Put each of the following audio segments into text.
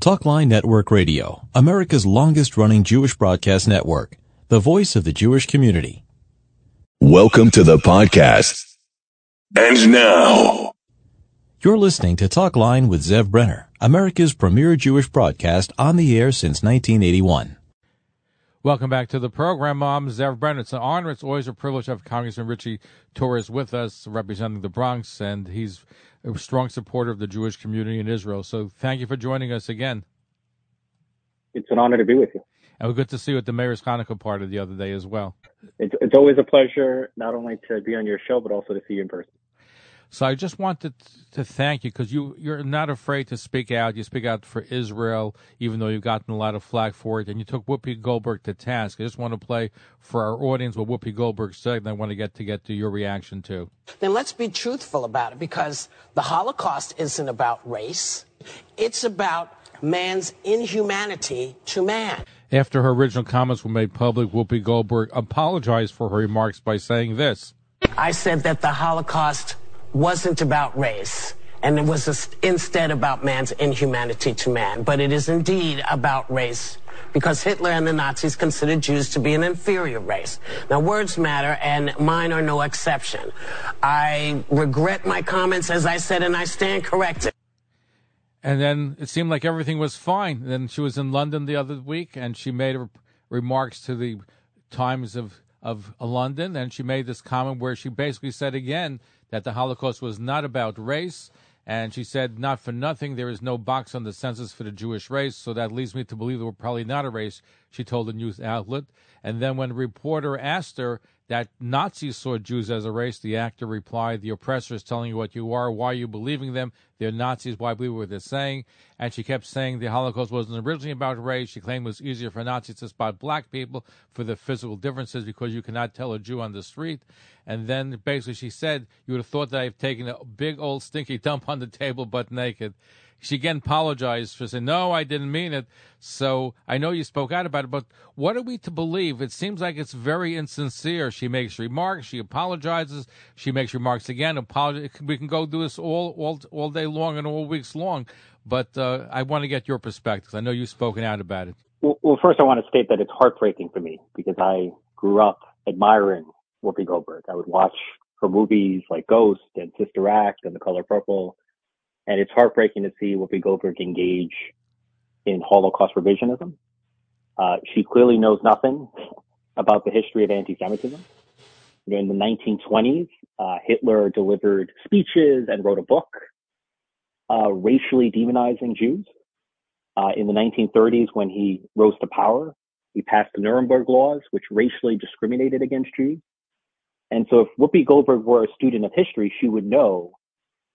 Talkline Network Radio, America's longest running Jewish broadcast network, the voice of the Jewish community. Welcome to the podcast. And now, You're listening to Talkline with Zev Brenner, America's premier Jewish broadcast on the air since 1981. Welcome back to the program. I'm Zev Brenner. It's an honor. It's always a privilege to have Congressman Richie Torres with us representing the Bronx, and he's a strong supporter of the Jewish community in Israel. So thank you for joining us again. It's an honor to be with you. And we're good to see you at the Mayor's Hanukkah party the other day as well. It's, it's always a pleasure not only to be on your show, but also to see you in person. So I just wanted to thank you because you you're not afraid to speak out. You speak out for Israel, even though you've gotten a lot of flack for it, and you took Whoopi Goldberg to task. I just want to play for our audience what Whoopi Goldberg said, and I want to get to get to your reaction too. Then let's be truthful about it because the Holocaust isn't about race. It's about man's inhumanity to man. After her original comments were made public, Whoopi Goldberg apologized for her remarks by saying this. I said that the Holocaust wasn't about race. And it was instead about man's inhumanity to man. But it is indeed about race because Hitler and the Nazis considered Jews to be an inferior race. Now, words matter, and mine are no exception. I regret my comments, as I said, and I stand corrected. And then it seemed like everything was fine. Then she was in London the other week, and she made re- remarks to the Times of of London, and she made this comment where she basically said again that the Holocaust was not about race. And she said, not for nothing, there is no box on the census for the Jewish race, so that leads me to believe that we're probably not a race, she told the news outlet. And then when a reporter asked her that Nazis saw Jews as a race, the actor replied, The oppressor is telling you what you are. Why are you believing them? They're Nazis. Why we were they're saying? And she kept saying the Holocaust wasn't originally about race. She claimed it was easier for Nazis to spot black people for the physical differences because you cannot tell a Jew on the street. And then basically she said, You would have thought that I've taken a big old stinky dump on the table butt naked. She again apologized for saying, No, I didn't mean it. So I know you spoke out about it, but what are we to believe? It seems like it's very insincere. She makes remarks, she apologizes, she makes remarks again. We can go do this all, all, all day long and all weeks long, but uh, I want to get your perspective. I know you've spoken out about it. Well, well, first, I want to state that it's heartbreaking for me because I grew up admiring Whoopi Goldberg. I would watch her movies like Ghost and Sister Act and The Color Purple and it's heartbreaking to see Whoopi Goldberg engage in Holocaust revisionism. Uh, she clearly knows nothing about the history of anti-Semitism. In the 1920s, uh, Hitler delivered speeches and wrote a book uh, racially demonizing Jews. Uh, in the 1930s, when he rose to power, he passed the Nuremberg laws, which racially discriminated against Jews. And so if Whoopi Goldberg were a student of history, she would know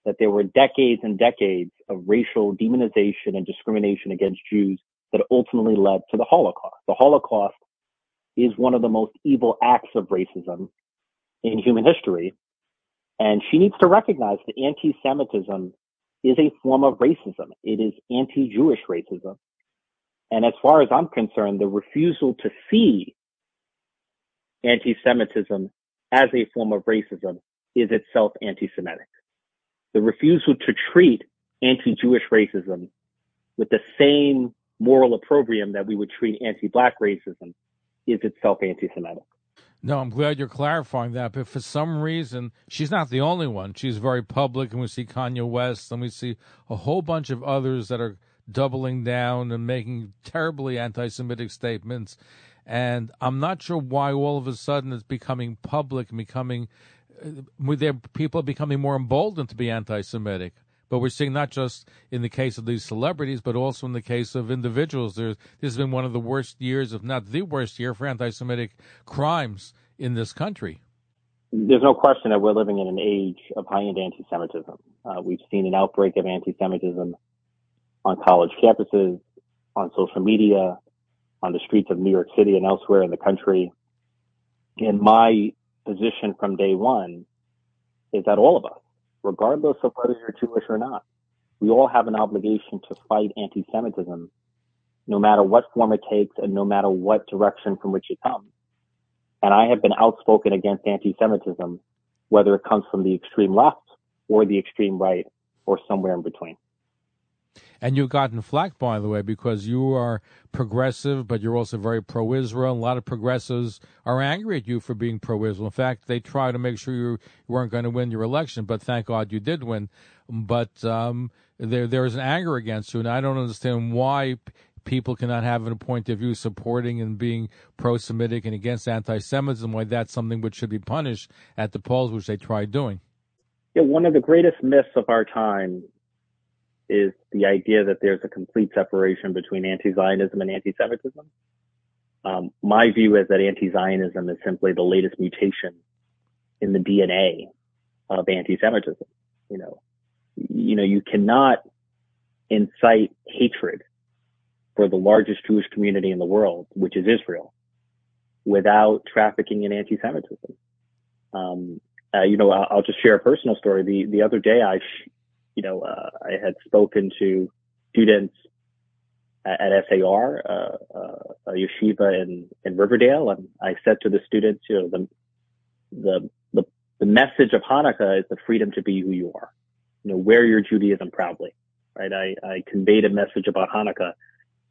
that there were decades and decades of racial demonization and discrimination against Jews that ultimately led to the Holocaust. The Holocaust is one of the most evil acts of racism in human history. And she needs to recognize that anti-Semitism is a form of racism. It is anti-Jewish racism. And as far as I'm concerned, the refusal to see anti-Semitism as a form of racism is itself anti-Semitic the refusal to treat anti-Jewish racism with the same moral opprobrium that we would treat anti-black racism is itself anti-Semitic. No, I'm glad you're clarifying that. But for some reason, she's not the only one. She's very public, and we see Kanye West, and we see a whole bunch of others that are doubling down and making terribly anti-Semitic statements. And I'm not sure why all of a sudden it's becoming public and becoming uh, their people becoming more emboldened to be anti-Semitic. But we're seeing not just in the case of these celebrities, but also in the case of individuals. There's, this has been one of the worst years, if not the worst year, for anti-Semitic crimes in this country. There's no question that we're living in an age of high-end anti-Semitism. Uh, we've seen an outbreak of anti-Semitism on college campuses, on social media, on the streets of New York City and elsewhere in the country. And my position from day one is that all of us, regardless of whether you're Jewish or not, we all have an obligation to fight anti-Semitism, no matter what form it takes and no matter what direction from which it comes. And I have been outspoken against anti-Semitism, whether it comes from the extreme left or the extreme right or somewhere in between. And you've gotten flack, by the way, because you are progressive, but you're also very pro Israel. A lot of progressives are angry at you for being pro Israel. In fact, they try to make sure you weren't going to win your election, but thank God you did win. But um, there there is an anger against you, and I don't understand why people cannot have a point of view supporting and being pro-Semitic and against anti-Semitism. Why that's something which should be punished at the polls, which they tried doing. Yeah, one of the greatest myths of our time is the idea that there's a complete separation between anti-Zionism and anti-Semitism. Um, my view is that anti-Zionism is simply the latest mutation in the DNA of anti-Semitism. You know, you know, you cannot incite hatred for the largest Jewish community in the world, which is Israel, without trafficking in anti-Semitism. Um, uh, you know, I'll, I'll, just share a personal story. The the other day, I, you know, uh, I had spoken to students at, at SAR, uh, uh, a yeshiva in in Riverdale, and I said to the students, you know, the the the, the message of Hanukkah is the freedom to be who you are. You know, wear your Judaism proudly, right? I, I conveyed a message about Hanukkah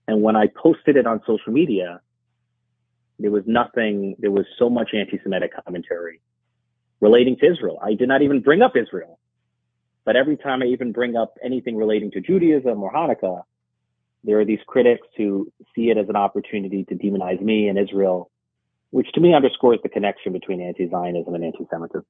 and when I posted it on social media, there was nothing, there was so much anti-Semitic commentary relating to Israel. I did not even bring up Israel. But every time I even bring up anything relating to Judaism or Hanukkah, there are these critics who see it as an opportunity to demonize me and Israel, which to me underscores the connection between anti-Zionism and anti-Semitism.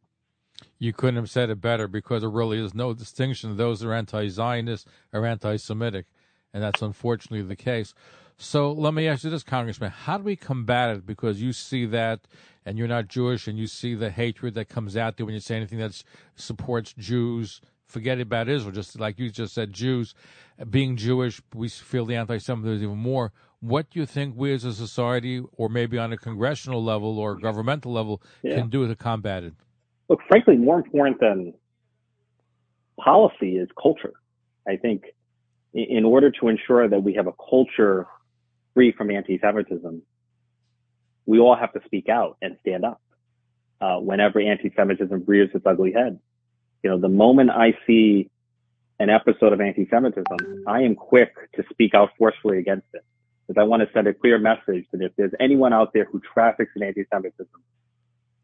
You couldn't have said it better because there really is no distinction. Those are anti-Zionist or anti-Semitic and that's unfortunately the case. So let me ask you this, Congressman: How do we combat it? Because you see that, and you're not Jewish, and you see the hatred that comes out there when you say anything that supports Jews. Forget about Israel. Just like you just said, Jews being Jewish, we feel the anti-Semitism even more. What do you think we as a society, or maybe on a congressional level or governmental level, yeah. can do to combat it? Look, frankly, more important than policy is culture. I think in order to ensure that we have a culture free from anti-Semitism, we all have to speak out and stand up uh, whenever anti-Semitism rears its ugly head. You know, the moment I see an episode of anti-Semitism, I am quick to speak out forcefully against it because I want to send a clear message that if there's anyone out there who traffics in anti-Semitism,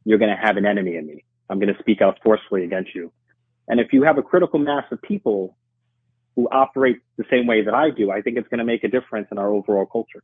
you're going to have an enemy in me. I'm going to speak out forcefully against you. And if you have a critical mass of people who operate the same way that I do, I think it's going to make a difference in our overall culture.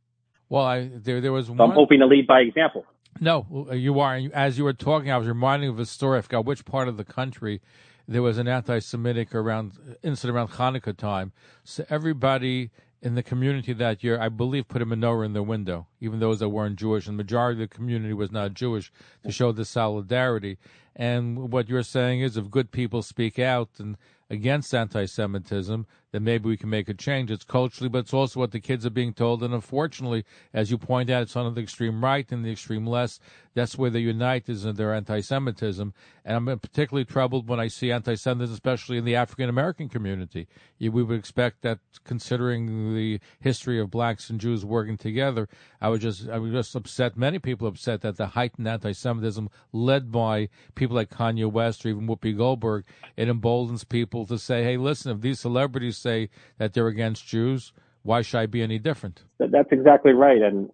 Well, I, there there was so one. I'm hoping to lead by example. No, you are. As you were talking, I was reminding of a story. I forgot which part of the country there was an anti-Semitic around incident around Hanukkah time. So everybody in the community that year, I believe, put a menorah in their window, even those that weren't Jewish. And the majority of the community was not Jewish to show the solidarity. And what you're saying is, if good people speak out and against anti-Semitism, then maybe we can make a change. It's culturally, but it's also what the kids are being told. And unfortunately, as you point out, it's on the extreme right and the extreme left. That's where they unite is in their anti-Semitism. And I'm particularly troubled when I see anti-Semitism, especially in the African American community. We would expect that, considering the history of blacks and Jews working together, I would just, I would just upset. Many people upset that the heightened anti-Semitism led by people like Kanye West or even Whoopi Goldberg, it emboldens people to say, "Hey, listen, if these celebrities say that they're against Jews. Why should I be any different? That's exactly right. And,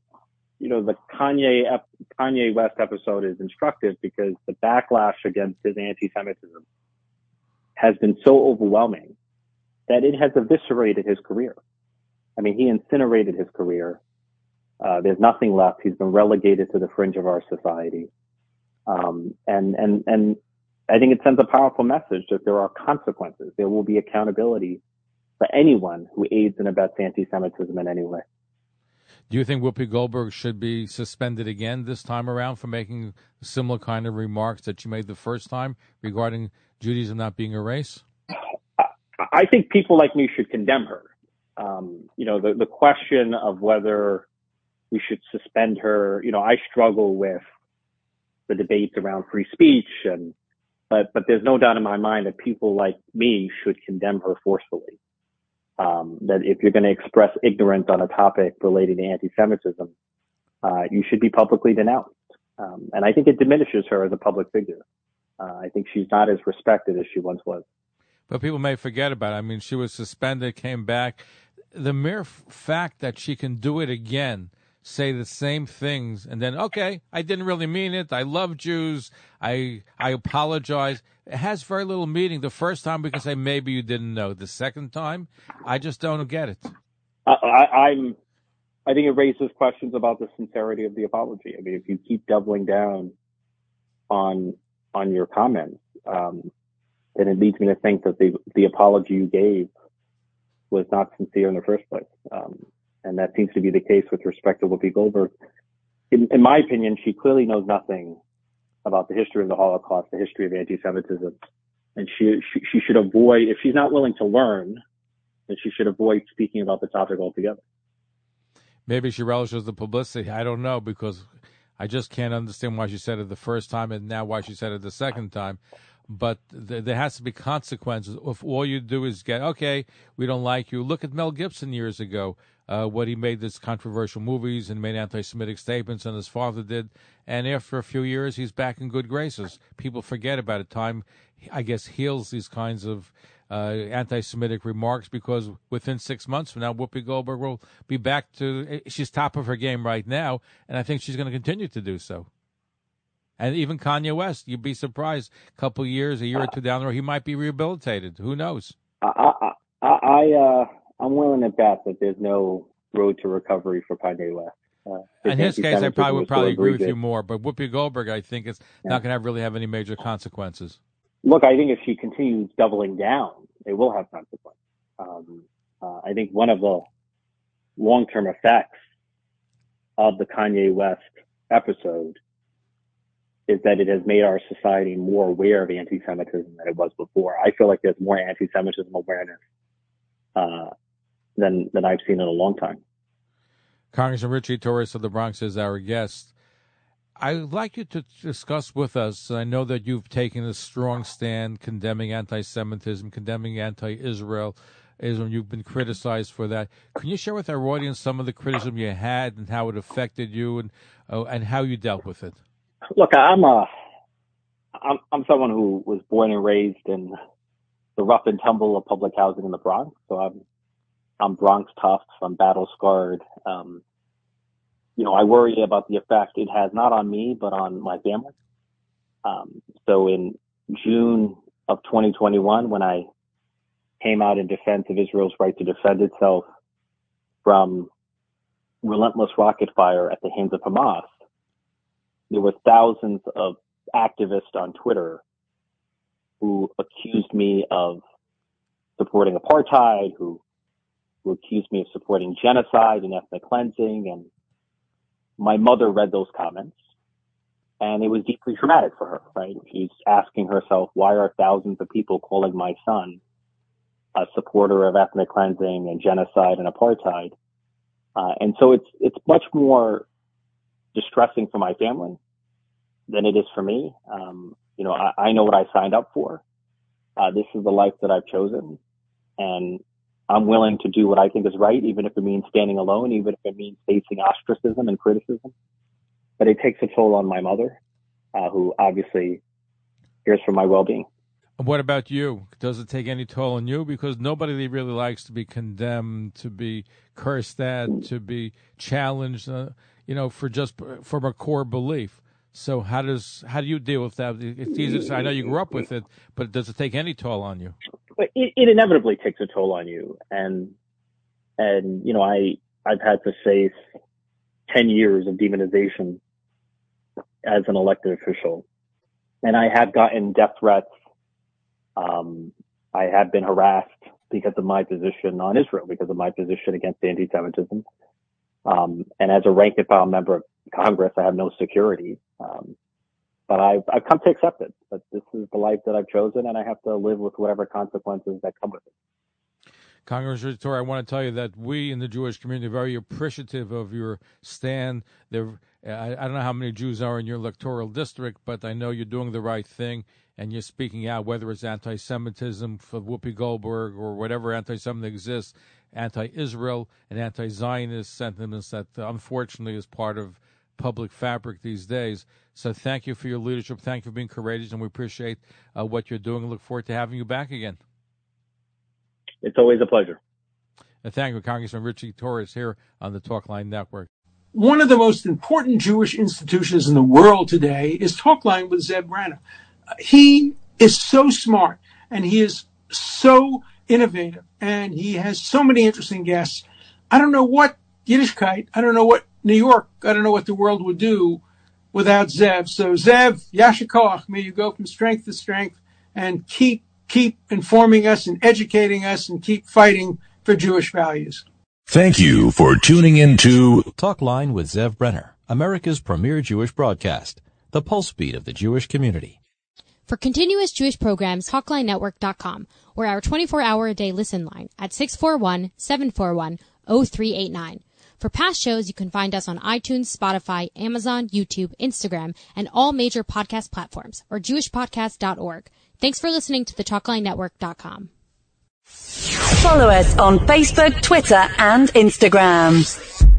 you know, the Kanye, Kanye West episode is instructive because the backlash against his anti-Semitism has been so overwhelming that it has eviscerated his career. I mean, he incinerated his career. Uh, there's nothing left. He's been relegated to the fringe of our society. Um, and, and, and I think it sends a powerful message that there are consequences. There will be accountability for anyone who aids and abets anti-Semitism in any way. Do you think Whoopi Goldberg should be suspended again this time around for making similar kind of remarks that she made the first time regarding Judaism not being a race? I think people like me should condemn her. Um, you know, the, the question of whether we should suspend her, you know, I struggle with the debates around free speech and, but, but there's no doubt in my mind that people like me should condemn her forcefully um, that if you're going to express ignorance on a topic relating to anti-Semitism, uh, you should be publicly denounced. Um, and I think it diminishes her as a public figure. Uh, I think she's not as respected as she once was. But people may forget about it. I mean, she was suspended, came back. The mere f- fact that she can do it again, say the same things, and then, okay, I didn't really mean it. I love Jews. I I apologize. It has very little meaning. The first time we can say maybe you didn't know. The second time, I just don't get it. I, I, I'm. I think it raises questions about the sincerity of the apology. I mean, if you keep doubling down on on your comments, um, then it leads me to think that the the apology you gave was not sincere in the first place. Um, and that seems to be the case with respect to Whoopi Goldberg. In, in, my opinion, she clearly knows nothing about the history of the Holocaust, the history of anti-Semitism, and she, she, she should avoid if she's not willing to learn, then she should avoid speaking about the topic altogether. Maybe she relishes the publicity. I don't know because I just can't understand why she said it the first time and now why she said it the second time but th- there has to be consequences. If all you do is get, okay, we don't like you. Look at Mel Gibson years ago, uh, when he made these controversial movies and made anti-Semitic statements, and his father did. And after a few years, he's back in good graces. People forget about it. Time, I guess, heals these kinds of uh, anti-Semitic remarks because within six months from now, Whoopi Goldberg will be back to. She's top of her game right now, and I think she's going to continue to do so. And even Kanye West, you'd be surprised. A couple years, a year or two down the road, he might be rehabilitated. Who knows? I, I, I uh, I'm willing to bet that there's no road to recovery for Kanye West. Uh, in his case, I probably would probably agree with you more. But Whoopi Goldberg, I think it's yeah. not going to really have any major consequences. Look, I think if she continues doubling down, it will have consequences. Um, uh, I think one of the long-term effects of the Kanye West episode is that it has made our society more aware of anti-Semitism than it was before. I feel like there's more anti-Semitism awareness uh, than than I've seen in a long time. Congressman Richie Torres of the Bronx is our guest. I'd like you to discuss with us. I know that you've taken a strong stand condemning anti-Semitism, condemning anti-Israel. Islam. You've been criticized for that. Can you share with our audience some of the criticism you had and how it affected you and uh, and how you dealt with it? Look, I'm a, I'm, I'm someone who was born and raised in the rough and tumble of public housing in the Bronx. So I'm, I'm Bronx tough. I'm battle scarred. Um, you know, I worry about the effect it has not on me, but on my family. Um, so in June of 2021, when I came out in defense of Israel's right to defend itself from relentless rocket fire at the hands of Hamas, there were thousands of activists on Twitter who accused me of supporting apartheid, who, who accused me of supporting genocide and ethnic cleansing. And my mother read those comments and it was deeply traumatic for her, right? She's asking herself, why are thousands of people calling my son a supporter of ethnic cleansing and genocide and apartheid? Uh, and so it's, it's much more distressing for my family than it is for me. Um, you know, I, I, know what I signed up for. Uh, this is the life that I've chosen and I'm willing to do what I think is right, even if it means standing alone, even if it means facing ostracism and criticism. But it takes a toll on my mother, uh, who obviously cares for my well-being. What about you? Does it take any toll on you? Because nobody really likes to be condemned, to be cursed at, to be challenged, uh, you know, for just from a core belief. So how does how do you deal with that? It's easy. I know you grew up with it, but does it take any toll on you? It, it inevitably takes a toll on you, and and you know I I've had to face ten years of demonization as an elected official, and I have gotten death threats. Um, I have been harassed because of my position on Israel, because of my position against anti-Semitism. Um, and as a rank and file member of Congress, I have no security. Um, but I've, I've come to accept it. But this is the life that I've chosen, and I have to live with whatever consequences that come with it. Congressman Torre, I want to tell you that we in the Jewish community are very appreciative of your stand. There, I, I don't know how many Jews are in your electoral district, but I know you're doing the right thing and you're speaking out, whether it's anti-Semitism for Whoopi Goldberg or whatever anti-Semitism exists, anti-Israel and anti-Zionist sentiments that unfortunately is part of public fabric these days. So thank you for your leadership. Thank you for being courageous, and we appreciate uh, what you're doing. and look forward to having you back again. It's always a pleasure. And thank you, Congressman Richie Torres here on the Talkline Network. One of the most important Jewish institutions in the world today is Talkline with Zev Brenner. He is so smart and he is so innovative and he has so many interesting guests. I don't know what Yiddishkeit, I don't know what New York, I don't know what the world would do without Zev. So Zev, Yasha may you go from strength to strength and keep keep informing us and educating us and keep fighting for Jewish values. Thank you for tuning in to Talk Line with Zev Brenner, America's premier Jewish broadcast, the pulse beat of the Jewish community. For continuous Jewish programs, TalkLineNetwork.com or our 24-hour-a-day listen line at 641-741-0389. For past shows, you can find us on iTunes, Spotify, Amazon, YouTube, Instagram, and all major podcast platforms or jewishpodcast.org. Thanks for listening to the TalkLineNetwork.com. Follow us on Facebook, Twitter, and Instagram.